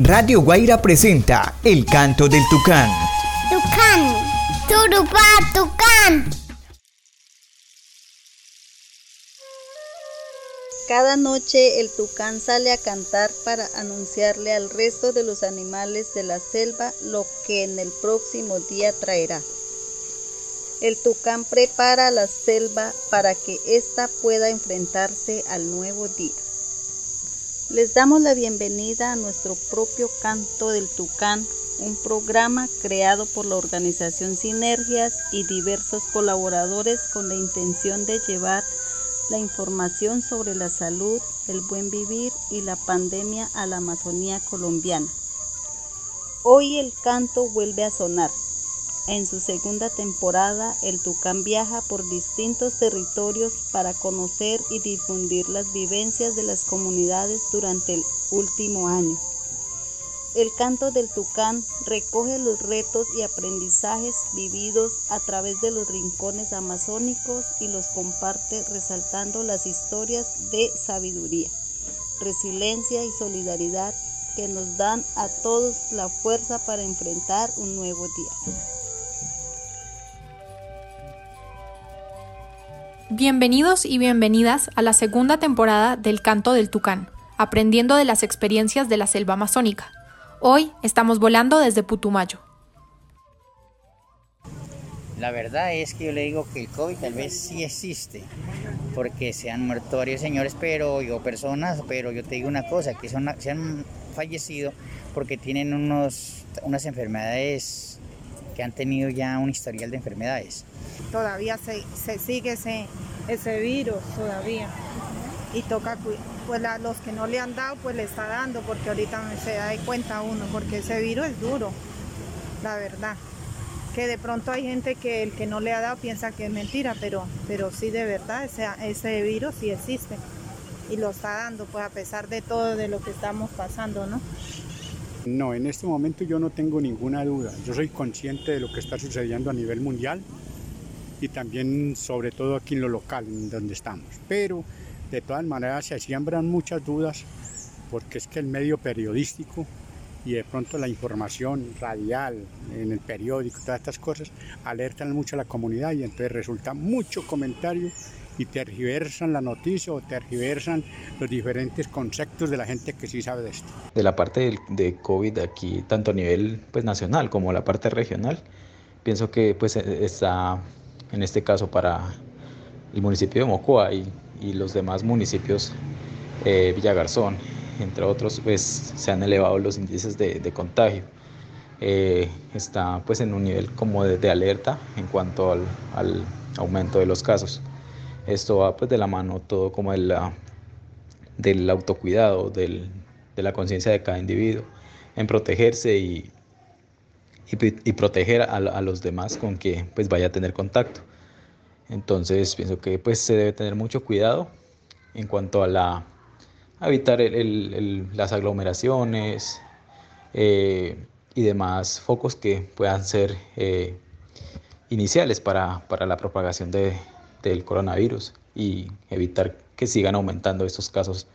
Radio Guaira presenta El canto del tucán. Tucán, turupá, tucán. Cada noche el tucán sale a cantar para anunciarle al resto de los animales de la selva lo que en el próximo día traerá. El tucán prepara la selva para que ésta pueda enfrentarse al nuevo día. Les damos la bienvenida a nuestro propio Canto del Tucán, un programa creado por la organización Sinergias y diversos colaboradores con la intención de llevar la información sobre la salud, el buen vivir y la pandemia a la Amazonía colombiana. Hoy el canto vuelve a sonar. En su segunda temporada, el Tucán viaja por distintos territorios para conocer y difundir las vivencias de las comunidades durante el último año. El canto del Tucán recoge los retos y aprendizajes vividos a través de los rincones amazónicos y los comparte resaltando las historias de sabiduría, resiliencia y solidaridad que nos dan a todos la fuerza para enfrentar un nuevo día. Bienvenidos y bienvenidas a la segunda temporada del Canto del Tucán, aprendiendo de las experiencias de la selva amazónica. Hoy estamos volando desde Putumayo. La verdad es que yo le digo que el COVID tal vez sí existe, porque se han muerto varios señores, pero yo personas, pero yo te digo una cosa, que son, se han fallecido porque tienen unos, unas enfermedades que han tenido ya un historial de enfermedades. Todavía se, sigue ese, ese virus, todavía. Y toca, pues a los que no le han dado, pues le está dando, porque ahorita se da de cuenta uno, porque ese virus es duro, la verdad. Que de pronto hay gente que el que no le ha dado piensa que es mentira, pero, pero sí de verdad, ese, ese virus sí existe. Y lo está dando, pues a pesar de todo de lo que estamos pasando, ¿no? No, en este momento yo no tengo ninguna duda. Yo soy consciente de lo que está sucediendo a nivel mundial y también sobre todo aquí en lo local, en donde estamos. Pero de todas maneras se siembran muchas dudas porque es que el medio periodístico y de pronto la información radial en el periódico, todas estas cosas, alertan mucho a la comunidad y entonces resulta mucho comentario y tergiversan la noticia o tergiversan los diferentes conceptos de la gente que sí sabe de esto. De la parte de COVID aquí, tanto a nivel pues, nacional como la parte regional, pienso que pues, está en este caso para el municipio de Mocoa y, y los demás municipios, eh, Villagarzón, entre otros, pues se han elevado los índices de, de contagio. Eh, está pues en un nivel como de, de alerta en cuanto al, al, aumento de los casos. Esto va pues de la mano todo como del autocuidado, del, de la conciencia de cada individuo, en protegerse y, y, proteger a, a, los demás con que pues vaya a tener contacto. Entonces pienso que pues se debe tener mucho cuidado en cuanto a la evitar el, el, las aglomeraciones eh, y demás focos que puedan ser eh, iniciales para, para, la propagación de, del coronavirus y evitar que sigan aumentando estos casos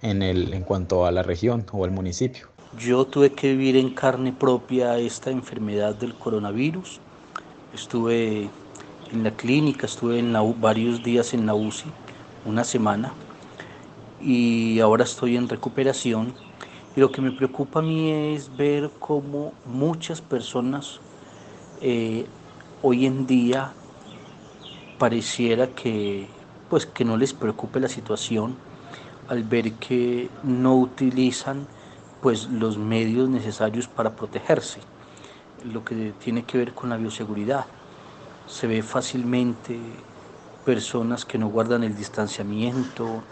en, el, en cuanto a la región o al municipio. Yo tuve que vivir en carne propia esta enfermedad del coronavirus. Estuve en la clínica, estuve en la, varios días en la UCI, una semana, y ahora estoy en recuperación. Y lo que me preocupa a mí es ver cómo muchas personas eh, hoy en día pareciera que, pues, que no les preocupe la situación al ver que no utilizan pues, los medios necesarios para protegerse, lo que tiene que ver con la bioseguridad. Se ve fácilmente personas que no guardan el distanciamiento,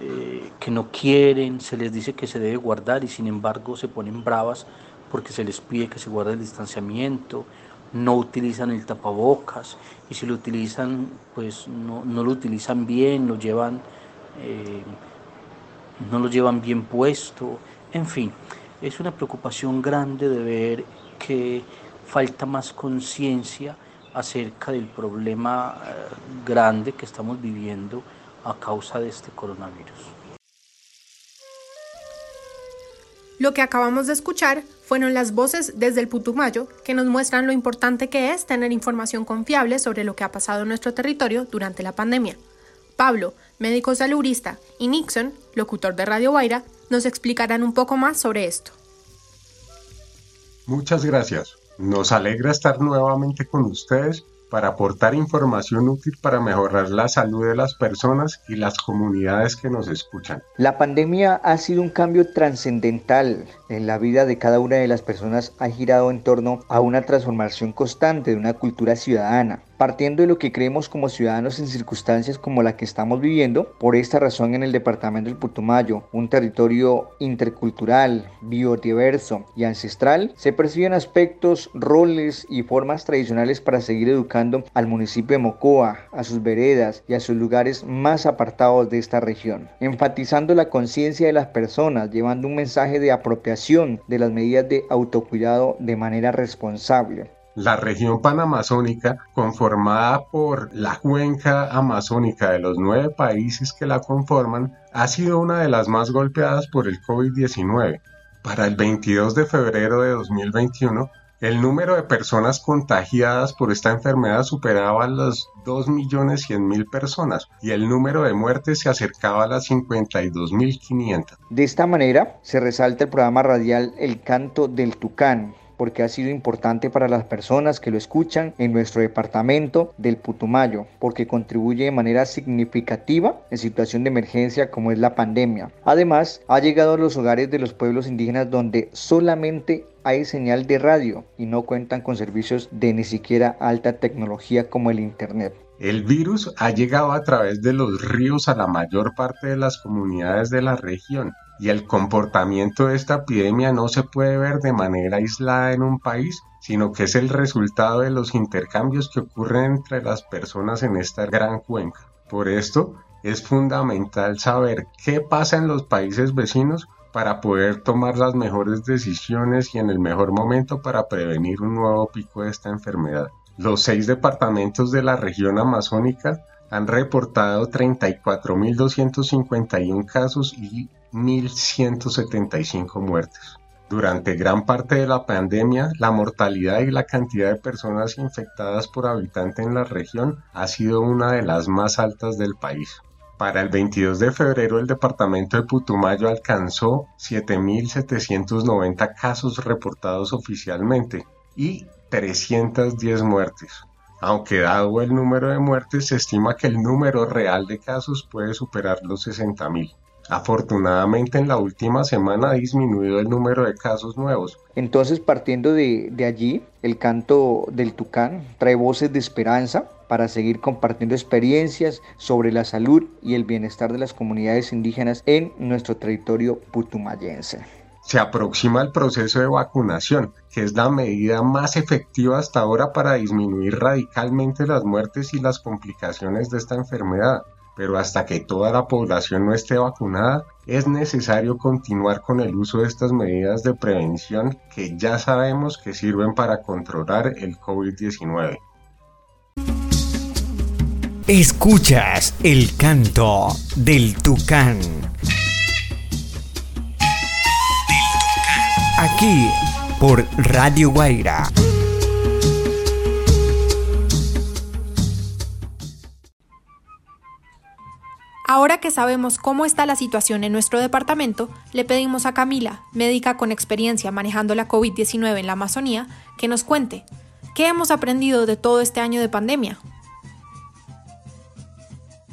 eh, que no quieren, se les dice que se debe guardar y sin embargo se ponen bravas porque se les pide que se guarde el distanciamiento, no utilizan el tapabocas y si lo utilizan pues no, no lo utilizan bien, lo llevan, eh, no lo llevan bien puesto, en fin, es una preocupación grande de ver que falta más conciencia acerca del problema grande que estamos viviendo a causa de este coronavirus. Lo que acabamos de escuchar fueron las voces desde el Putumayo que nos muestran lo importante que es tener información confiable sobre lo que ha pasado en nuestro territorio durante la pandemia. Pablo, médico saludista, y Nixon, locutor de Radio Guaira, nos explicarán un poco más sobre esto. Muchas gracias. Nos alegra estar nuevamente con ustedes para aportar información útil para mejorar la salud de las personas y las comunidades que nos escuchan. La pandemia ha sido un cambio trascendental en la vida de cada una de las personas, ha girado en torno a una transformación constante de una cultura ciudadana Partiendo de lo que creemos como ciudadanos en circunstancias como la que estamos viviendo, por esta razón en el departamento del Putumayo, un territorio intercultural, biodiverso y ancestral, se perciben aspectos, roles y formas tradicionales para seguir educando al municipio de Mocoa, a sus veredas y a sus lugares más apartados de esta región, enfatizando la conciencia de las personas, llevando un mensaje de apropiación de las medidas de autocuidado de manera responsable. La región panamazónica, conformada por la cuenca amazónica de los nueve países que la conforman, ha sido una de las más golpeadas por el COVID-19. Para el 22 de febrero de 2021, el número de personas contagiadas por esta enfermedad superaba las 2.100.000 personas y el número de muertes se acercaba a las 52.500. De esta manera se resalta el programa radial El Canto del Tucán, porque ha sido importante para las personas que lo escuchan en nuestro departamento del Putumayo, porque contribuye de manera significativa en situación de emergencia como es la pandemia. Además, ha llegado a los hogares de los pueblos indígenas donde solamente hay señal de radio y no cuentan con servicios de ni siquiera alta tecnología como el Internet. El virus ha llegado a través de los ríos a la mayor parte de las comunidades de la región y el comportamiento de esta epidemia no se puede ver de manera aislada en un país, sino que es el resultado de los intercambios que ocurren entre las personas en esta gran cuenca. Por esto, es fundamental saber qué pasa en los países vecinos para poder tomar las mejores decisiones y en el mejor momento para prevenir un nuevo pico de esta enfermedad. Los seis departamentos de la región amazónica han reportado 34.251 casos y 1.175 muertes. Durante gran parte de la pandemia, la mortalidad y la cantidad de personas infectadas por habitante en la región ha sido una de las más altas del país. Para el 22 de febrero, el departamento de Putumayo alcanzó 7.790 casos reportados oficialmente y 310 muertes. Aunque dado el número de muertes, se estima que el número real de casos puede superar los 60.000. Afortunadamente en la última semana ha disminuido el número de casos nuevos. Entonces partiendo de, de, allí, el canto del tucán trae voces de esperanza para seguir compartiendo experiencias sobre la salud y el bienestar de las comunidades indígenas en nuestro territorio putumayense se aproxima el proceso de vacunación, que es la medida más efectiva hasta ahora para disminuir radicalmente las muertes y las complicaciones de esta enfermedad. Pero hasta que toda la población no esté vacunada, es necesario continuar con el uso de estas medidas de prevención que ya sabemos que sirven para controlar el COVID-19. Escuchas el canto del tucán aquí por Radio Guaira. Ahora que sabemos cómo está la situación en nuestro departamento, le pedimos a Camila, médica con experiencia manejando la COVID-19 en la Amazonía, que nos cuente qué hemos aprendido de todo este año de pandemia.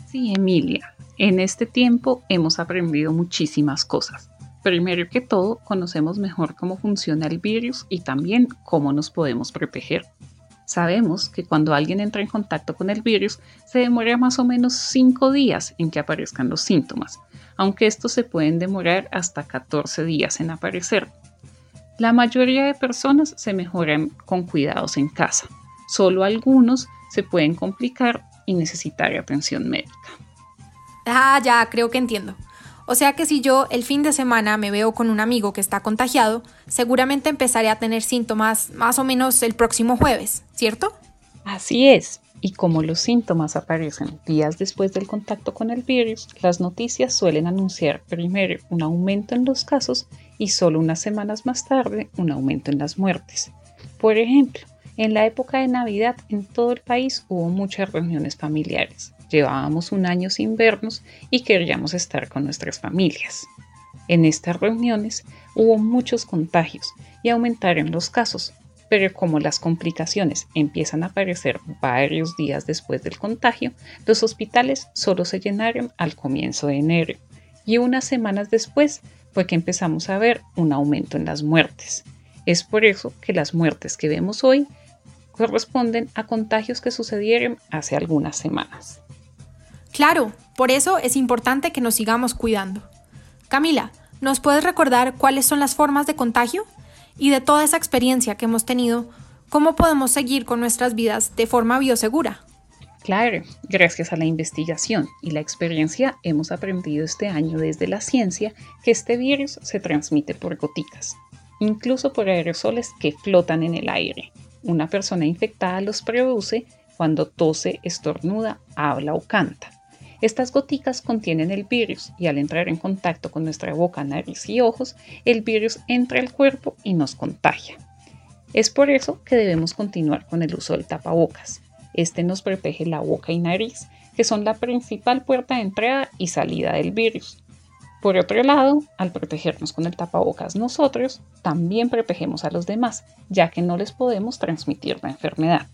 Sí, Emilia, en este tiempo hemos aprendido muchísimas cosas. Primero que todo, conocemos mejor cómo funciona el virus y también cómo nos podemos proteger. Sabemos que cuando alguien entra en contacto con el virus, se demora más o menos 5 días en que aparezcan los síntomas, aunque estos se pueden demorar hasta 14 días en aparecer. La mayoría de personas se mejoran con cuidados en casa. Solo algunos se pueden complicar y necesitar atención médica. Ah, ya, creo que entiendo. O sea que si yo el fin de semana me veo con un amigo que está contagiado, seguramente empezaré a tener síntomas más o menos el próximo jueves, ¿cierto? Así es. Y como los síntomas aparecen días después del contacto con el virus, las noticias suelen anunciar primero un aumento en los casos y solo unas semanas más tarde un aumento en las muertes. Por ejemplo, en la época de Navidad en todo el país hubo muchas reuniones familiares. Llevábamos un año sin vernos y queríamos estar con nuestras familias. En estas reuniones hubo muchos contagios y aumentaron los casos, pero como las complicaciones empiezan a aparecer varios días después del contagio, los hospitales solo se llenaron al comienzo de enero y unas semanas después fue que empezamos a ver un aumento en las muertes. Es por eso que las muertes que vemos hoy corresponden a contagios que sucedieron hace algunas semanas. Claro, por eso es importante que nos sigamos cuidando. Camila, ¿nos puedes recordar cuáles son las formas de contagio? Y de toda esa experiencia que hemos tenido, ¿cómo podemos seguir con nuestras vidas de forma biosegura? Claro, gracias a la investigación y la experiencia hemos aprendido este año desde la ciencia que este virus se transmite por gotitas, incluso por aerosoles que flotan en el aire. Una persona infectada los produce cuando tose, estornuda, habla o canta. Estas goticas contienen el virus y al entrar en contacto con nuestra boca, nariz y ojos, el virus entra al cuerpo y nos contagia. Es por eso que debemos continuar con el uso del tapabocas. Este nos protege la boca y nariz, que son la principal puerta de entrada y salida del virus. Por otro lado, al protegernos con el tapabocas nosotros, también protegemos a los demás, ya que no les podemos transmitir la enfermedad.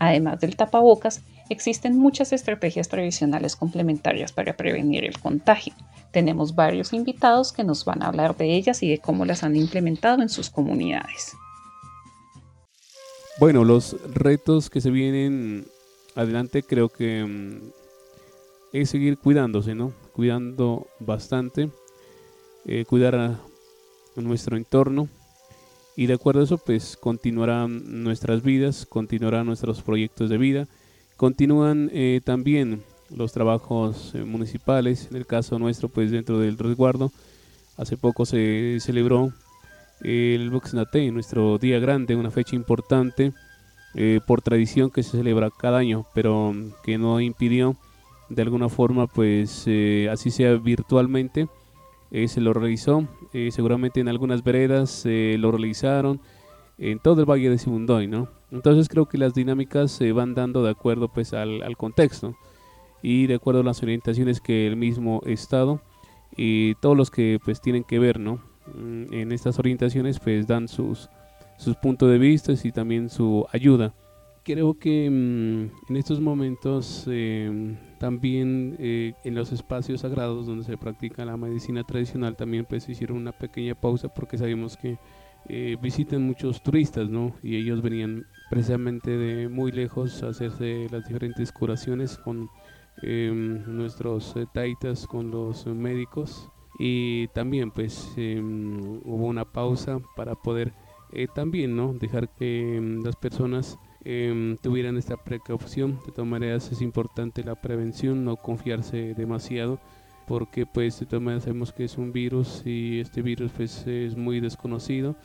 Además del tapabocas, existen muchas estrategias tradicionales complementarias para prevenir el contagio. Tenemos varios invitados que nos van a hablar de ellas y de cómo las han implementado en sus comunidades. Bueno, los retos que se vienen adelante creo que mm, es seguir cuidándose, ¿no? Cuidando bastante, eh, cuidar a nuestro entorno, y de acuerdo a eso, pues continuarán nuestras vidas, continuarán nuestros proyectos de vida, continúan eh, también los trabajos eh, municipales, en el caso nuestro, pues dentro del resguardo, hace poco se celebró el Boxnate, nuestro día grande, una fecha importante eh, por tradición que se celebra cada año, pero que no impidió de alguna forma, pues así sea virtualmente, eh, se lo realizó, eh, seguramente en algunas veredas lo realizaron, en todo el Valle de Simundoy, ¿no? Entonces creo que las dinámicas se van dando de acuerdo pues al, contexto y de acuerdo a las orientaciones que el mismo Estado y todos los que pues tienen que ver, ¿no? Mm, en estas orientaciones pues dan sus, sus puntos de vista y también su ayuda creo que mm, en estos momentos em, también eh, en los espacios sagrados donde se practica la medicina tradicional también pues hicieron una pequeña pausa porque sabemos que eh, visitan muchos turistas, ¿no? Y ellos venían precisamente de muy lejos a hacerse las diferentes curaciones con em, nuestros eh, taitas, con los médicos y también pues em, hubo una pausa para poder también, ¿no? Dejar que las personas eh, tuvieran esta precaución. De todas maneras es importante la prevención, no confiarse demasiado porque pues maneras sabemos que es un virus y este virus pues es muy desconocido,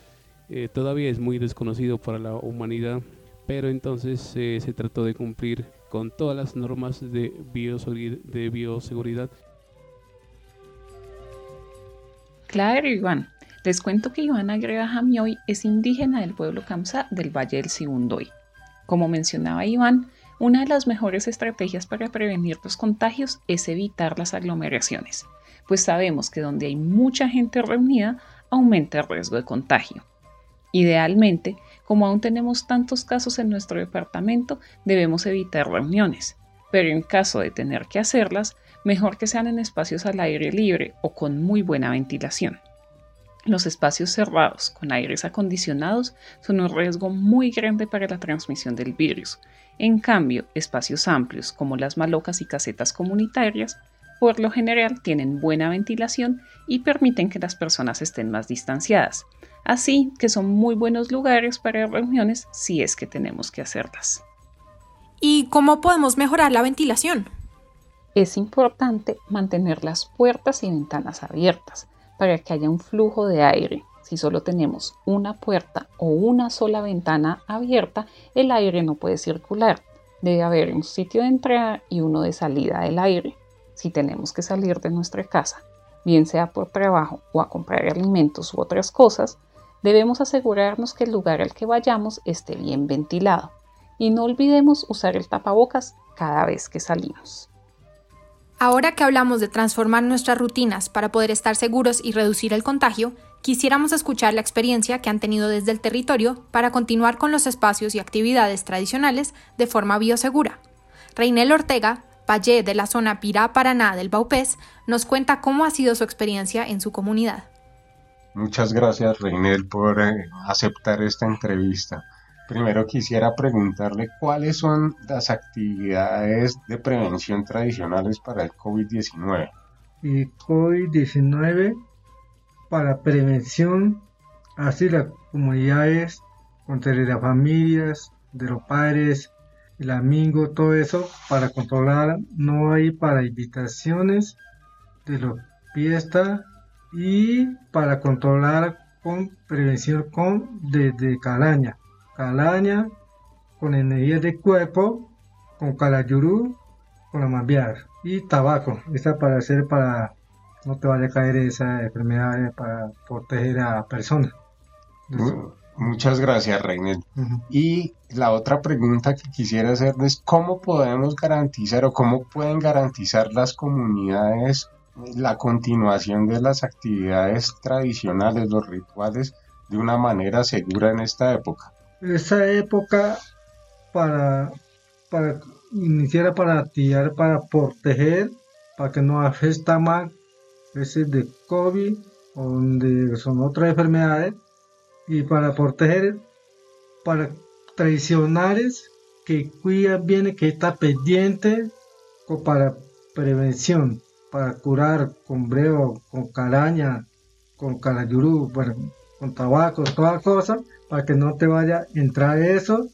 eh, todavía es muy desconocido para la humanidad, pero entonces eh, se trató de cumplir con todas las normas de, de bioseguridad. Claro, Iván. Les cuento que Ivana Graham hoy es indígena del pueblo Kamsa del Valle del Sibundoy. Como mencionaba Iván, una de las mejores estrategias para prevenir los contagios es evitar las aglomeraciones, pues sabemos que donde hay mucha gente reunida aumenta el riesgo de contagio. Idealmente, como aún tenemos tantos casos en nuestro departamento, debemos evitar reuniones, pero en caso de tener que hacerlas, mejor que sean en espacios al aire libre o con muy buena ventilación. Los espacios cerrados con aires acondicionados son un riesgo muy grande para la transmisión del virus. En cambio, espacios amplios como las malocas y casetas comunitarias por lo general tienen buena ventilación y permiten que las personas estén más distanciadas. Así que son muy buenos lugares para reuniones si es que tenemos que hacerlas. ¿Y cómo podemos mejorar la ventilación? Es importante mantener las puertas y ventanas abiertas para que haya un flujo de aire. Si solo tenemos una puerta o una sola ventana abierta, el aire no puede circular. Debe haber un sitio de entrada y uno de salida del aire. Si tenemos que salir de nuestra casa bien sea por trabajo o a comprar alimentos u otras cosas, debemos asegurarnos que el lugar al que vayamos esté bien ventilado y no olvidemos usar el tapabocas cada vez que salimos. Ahora que hablamos de transformar nuestras rutinas para poder estar seguros y reducir el contagio, quisiéramos escuchar la experiencia que han tenido desde el territorio para continuar con los espacios y actividades tradicionales de forma biosegura. Reinel Ortega, Valle de la zona Pirá Paraná del Baupés, nos cuenta cómo ha sido su experiencia en su comunidad. Muchas gracias, Reinel, por eh, aceptar esta entrevista. Primero quisiera preguntarle cuáles son las actividades de prevención tradicionales para el COVID-19. Y COVID-19 para prevención, así las comunidades, entre las familias, de los padres, el amigo, todo eso, para controlar, no hay para invitaciones de los fiestas y para controlar con prevención con desde calaña calaña, con energía de cuerpo, con calayurú, con amambiar y tabaco. Esta para hacer para no te vaya a caer esa enfermedad eh, para proteger a la persona. Muchas gracias, Reinel. Y la otra pregunta que quisiera hacerles, ¿cómo podemos garantizar o cómo pueden garantizar las comunidades la continuación de las actividades tradicionales, los rituales, de una manera segura en esta época? Esa época para, para iniciar para tirar, para proteger, para que no afecta más ese de COVID donde son otras enfermedades y para proteger para tradicionales que cuidan bien, que está pendiente o para prevención, para curar con breo, con caraña, con calayurú, con tabaco, todas cosas para que no te vaya a entrar eso,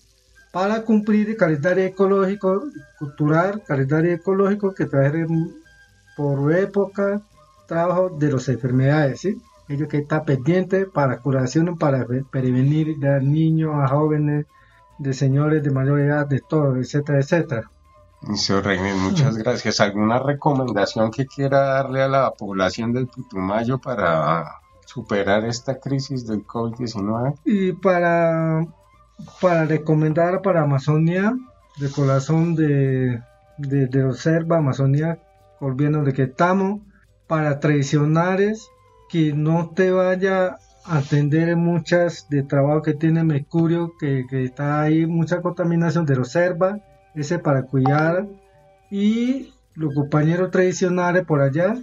para cumplir el calendario ecológico, cultural, calendario ecológico que trae por época, trabajo de las enfermedades, ¿sí? Ellos que está pendiente para curación, para prevenir de niños a jóvenes, de señores de mayor edad, de todo, etcétera, etcétera. Señor Reine, muchas gracias. ¿Alguna recomendación que quiera darle a la población del Putumayo para superar esta crisis del COVID-19? Y para, para recomendar para Amazonia, de corazón de, de, observa Amazonia, de que estamos, para tradicionales, que no te vaya a atender muchas de trabajo que tiene Mercurio, que, que está ahí, mucha contaminación de observa, ese para cuidar, y los compañeros tradicionales por allá,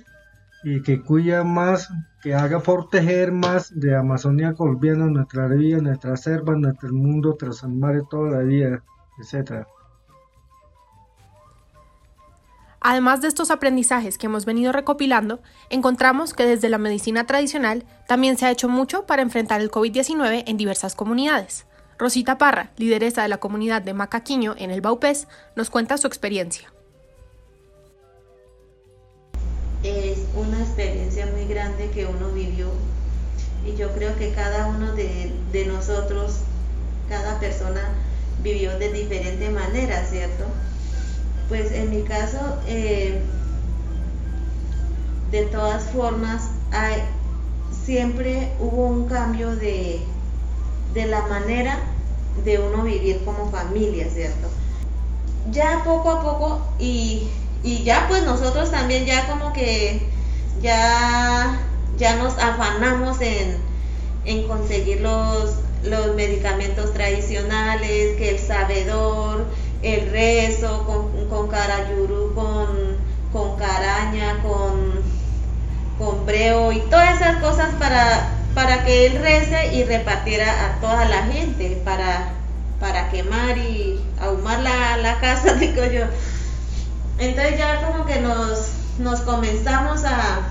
y que cuida más, que haga proteger más de Amazonía colombiana, nuestra vida, nuestra selva, nuestro mundo, nuestros animales, toda la vida, etc. Además de estos aprendizajes que hemos venido recopilando, encontramos que desde la medicina tradicional también se ha hecho mucho para enfrentar el COVID-19 en diversas comunidades. Rosita Parra, lideresa de la comunidad de Macaquiño en el Baupés, nos cuenta su experiencia. Experiencia muy grande que uno vivió y yo creo que cada uno de, nosotros, cada persona vivió de diferente manera, ¿cierto? Pues en mi caso, eh, de todas formas, hay, siempre hubo un cambio de, la manera de uno vivir como familia, ¿cierto? Ya poco a poco y ya pues nosotros también ya como que ya, ya nos afanamos en, conseguir los, los medicamentos tradicionales, que el sabedor, el rezo con, con carayuru, con, con caraña, con, con breo y todas esas cosas para, para que él rece y repartiera a toda la gente, para, para quemar y ahumar la, la casa, digo yo. Entonces ya como que nos, nos comenzamos a,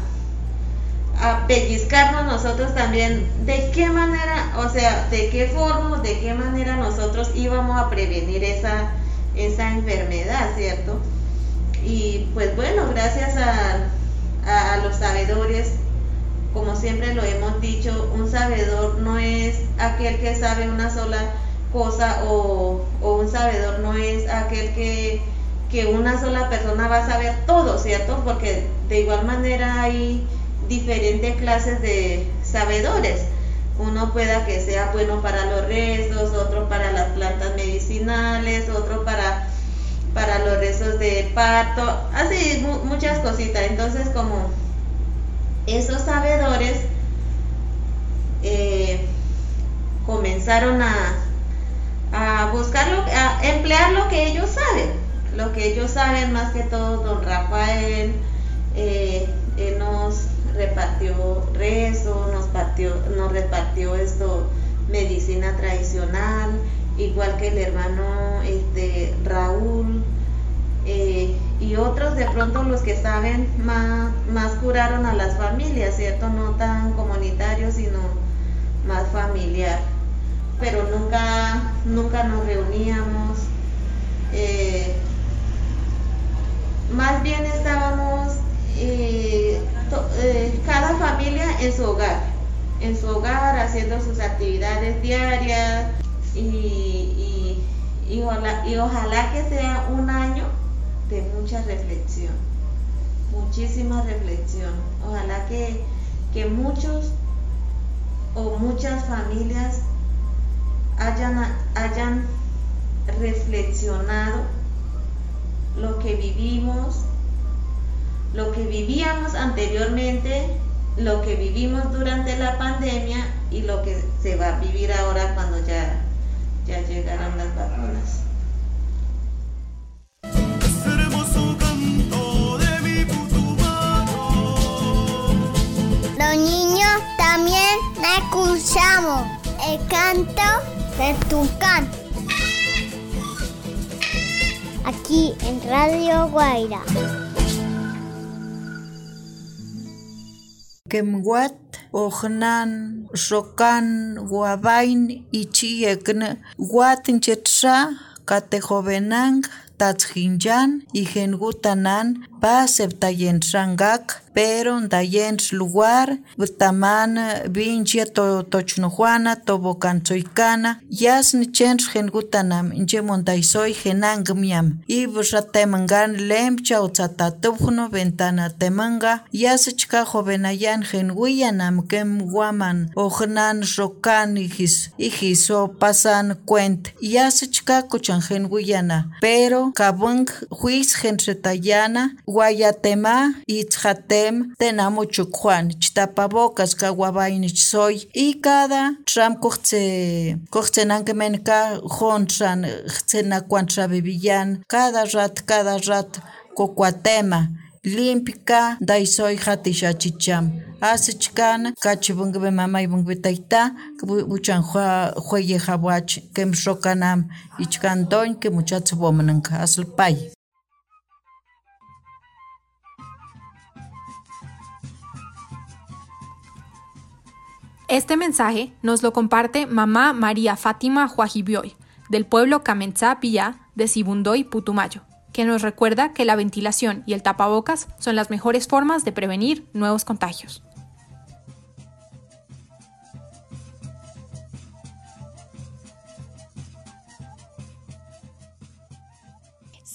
a pellizcarnos nosotros también de qué manera, o sea, de qué forma, de qué manera nosotros íbamos a prevenir esa, esa enfermedad, ¿cierto? Y pues bueno, gracias a, a, los sabedores, como siempre lo hemos dicho, un sabedor no es aquel que sabe una sola cosa o, o un sabedor no es aquel que que una sola persona va a saber todo, ¿cierto? Porque de igual manera hay diferentes clases de sabedores. Uno pueda que sea bueno para los restos, otro para las plantas medicinales, otro para, para los restos de parto, así muchas cositas. Entonces como esos sabedores eh, comenzaron a, a buscar, a emplear lo que ellos saben, lo que ellos saben más que todo don Rafael, eh, nos repartió rezo, nos, partió, nos repartió esto, medicina tradicional, igual que el hermano este, Raúl, eh, y otros de pronto los que saben más, curaron a las familias, ¿cierto? No tan comunitarios, sino más familiar. Pero nunca, nunca nos reuníamos. Eh, más bien estábamos eh, eh, cada familia en su hogar, en su hogar haciendo sus actividades diarias y, y, ojalá, que sea un año de mucha reflexión, muchísima reflexión. Ojalá que, que muchos o muchas familias hayan, hayan reflexionado lo que vivimos, lo que vivíamos anteriormente, lo que vivimos durante la pandemia y lo que se va a vivir ahora cuando ya, ya llegaron las vacunas. Los niños también escuchamos el canto de Tucán. Aquí en Radio Guaira. Kemwat Ojnan Rokan Guabain Ichiyekne Guatinchetra Katejovenang Tatzhinjan y Gengutanan Pa Septayensangak pero ndayens lugar taman vinche to tochnojuana to bocanzoicana yas nichens gengutanam inche montaisoy genang miam. Y temangan lemcha o tzatatubjno ventana temanga yas chka jovenayan genguyanam kem guaman ojnan rokan his hiso pasan cuent yas chka kuchan guyana pero kabung juiz genretayana guayatema y tem tenamo chukjuan chitapabocas kawabain soy y cada tram coche coche menka jontran bebillan cada rat cada rat cocuatema limpika daisoy hatisha chicham asichkan kachibungbe mama ibungbe taita buchan jueye jabwach kem shokanam ichkan doin que muchacho bomananka aslpay Este mensaje nos lo comparte mamá María Fátima Juajibioy, del pueblo Camentzá Pillá de Sibundoy, Putumayo, que nos recuerda que la ventilación y el tapabocas son las mejores formas de prevenir nuevos contagios.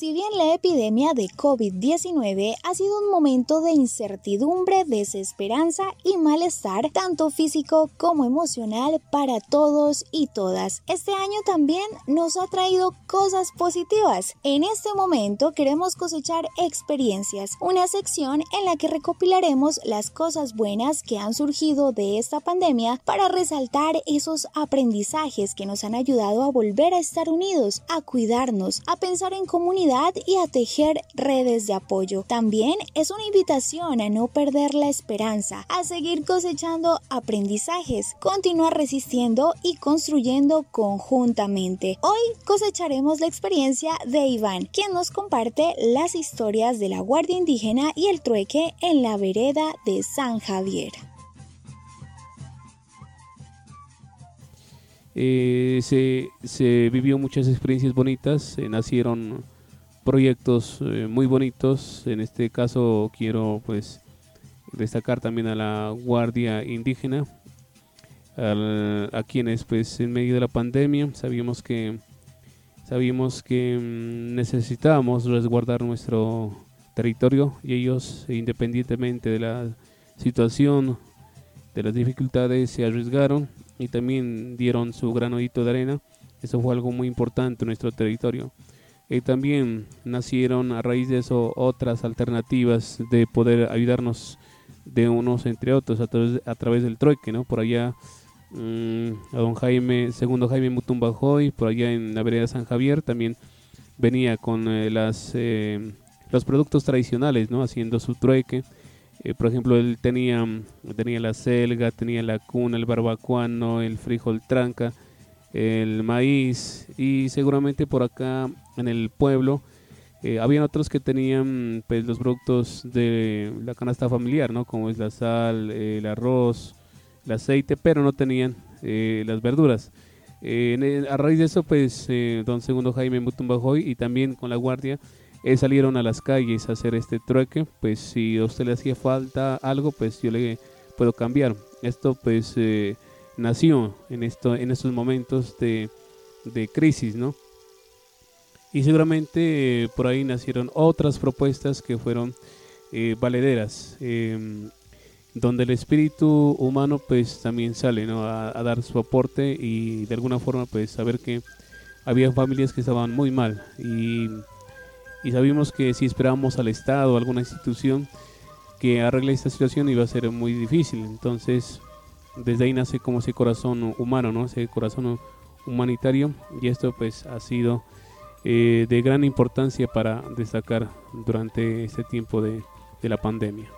Si bien la epidemia de COVID-19 ha sido un momento de incertidumbre, desesperanza y malestar, tanto físico como emocional para todos y todas, este año también nos ha traído cosas positivas. En este momento queremos cosechar experiencias, una sección en la que recopilaremos las cosas buenas que han surgido de esta pandemia para resaltar esos aprendizajes que nos han ayudado a volver a estar unidos, a cuidarnos, a pensar en comunidad y a tejer redes de apoyo. También es una invitación a no perder la esperanza, a seguir cosechando aprendizajes, continuar resistiendo y construyendo conjuntamente. Hoy cosecharemos la experiencia de Iván, quien nos comparte las historias de la Guardia Indígena y el trueque en la vereda de San Javier. Eh, se, se, vivió muchas experiencias bonitas, nacieron proyectos eh, muy bonitos. En este caso quiero pues destacar también a la Guardia Indígena, a quienes pues en medio de la pandemia sabíamos que sabíamos que mm, necesitábamos resguardar nuestro territorio y ellos independientemente de la situación, de las dificultades, se arriesgaron y también dieron su granodito de arena. Eso fue algo muy importante en nuestro territorio. Y también nacieron a raíz de eso otras alternativas de poder ayudarnos de unos entre otros a través, a través del trueque, ¿no? Por allá mm, a don Jaime, segundo Jaime Mutumbajoy, por allá en la vereda San Javier también venía con eh, las, eh, los productos tradicionales, ¿no? Haciendo su trueque. Eh, por ejemplo, él tenía, tenía la selga, tenía la cuna, el barbacuano, el frijol tranca, el maíz y seguramente por acá en el pueblo eh, habían otros que tenían pues los productos de la canasta familiar, ¿no? Como es la sal, el arroz, el aceite, pero no tenían eh, las verduras. Eh, a raíz de eso, pues don Segundo Jaime Mutumbajoy y también con la guardia salieron a las calles a hacer este trueque. Pues si a usted le hacía falta algo, pues yo le puedo cambiar. Esto pues nació en, esto, en estos momentos de, de crisis, ¿no? Y seguramente eh, por ahí nacieron otras propuestas que fueron eh, valederas, em, donde el espíritu humano pues también sale ¿no? a, dar su aporte y de alguna forma pues saber que había familias que estaban muy mal y, y sabíamos que si esperábamos al Estado o alguna institución que arregle esta situación iba a ser muy difícil. Entonces desde ahí nace como ese corazón humano, ¿no? ese corazón humanitario y esto pues ha sido eh, de gran importancia para destacar durante este tiempo de, la pandemia.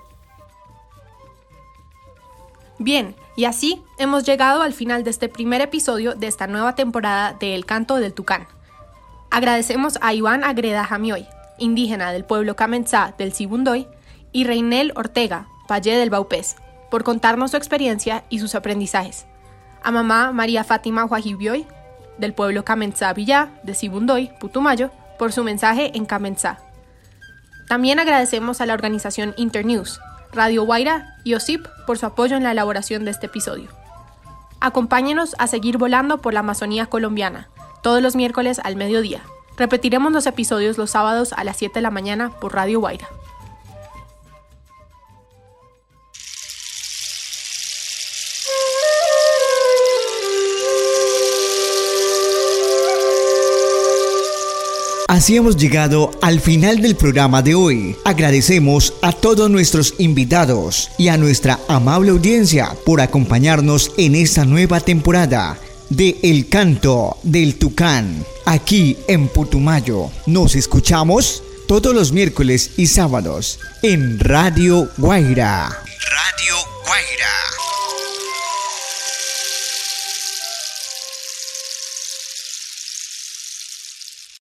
Bien, y así hemos llegado al final de este primer episodio de esta nueva temporada de El Canto del Tucán. Agradecemos a Iván Agreda Jamioy, indígena del pueblo Camenzá del Sibundoy, y Reinel Ortega, Valle del Baupés, por contarnos su experiencia y sus aprendizajes. A mamá María Fátima Huajibioy, del pueblo Camenzá Villá, de Sibundoy, Putumayo, por su mensaje en Camenzá. También agradecemos a la organización Internews, Radio Guaira y OSIP por su apoyo en la elaboración de este episodio. Acompáñenos a seguir volando por la Amazonía colombiana, todos los miércoles al mediodía. Repetiremos los episodios los sábados a las 7 de la mañana por Radio Guaira. Así hemos llegado al final del programa de hoy. Agradecemos a todos nuestros invitados y a nuestra amable audiencia por acompañarnos en esta nueva temporada de El Canto del Tucán, aquí en Putumayo. Nos escuchamos todos los miércoles y sábados en Radio Guaira. Radio Guaira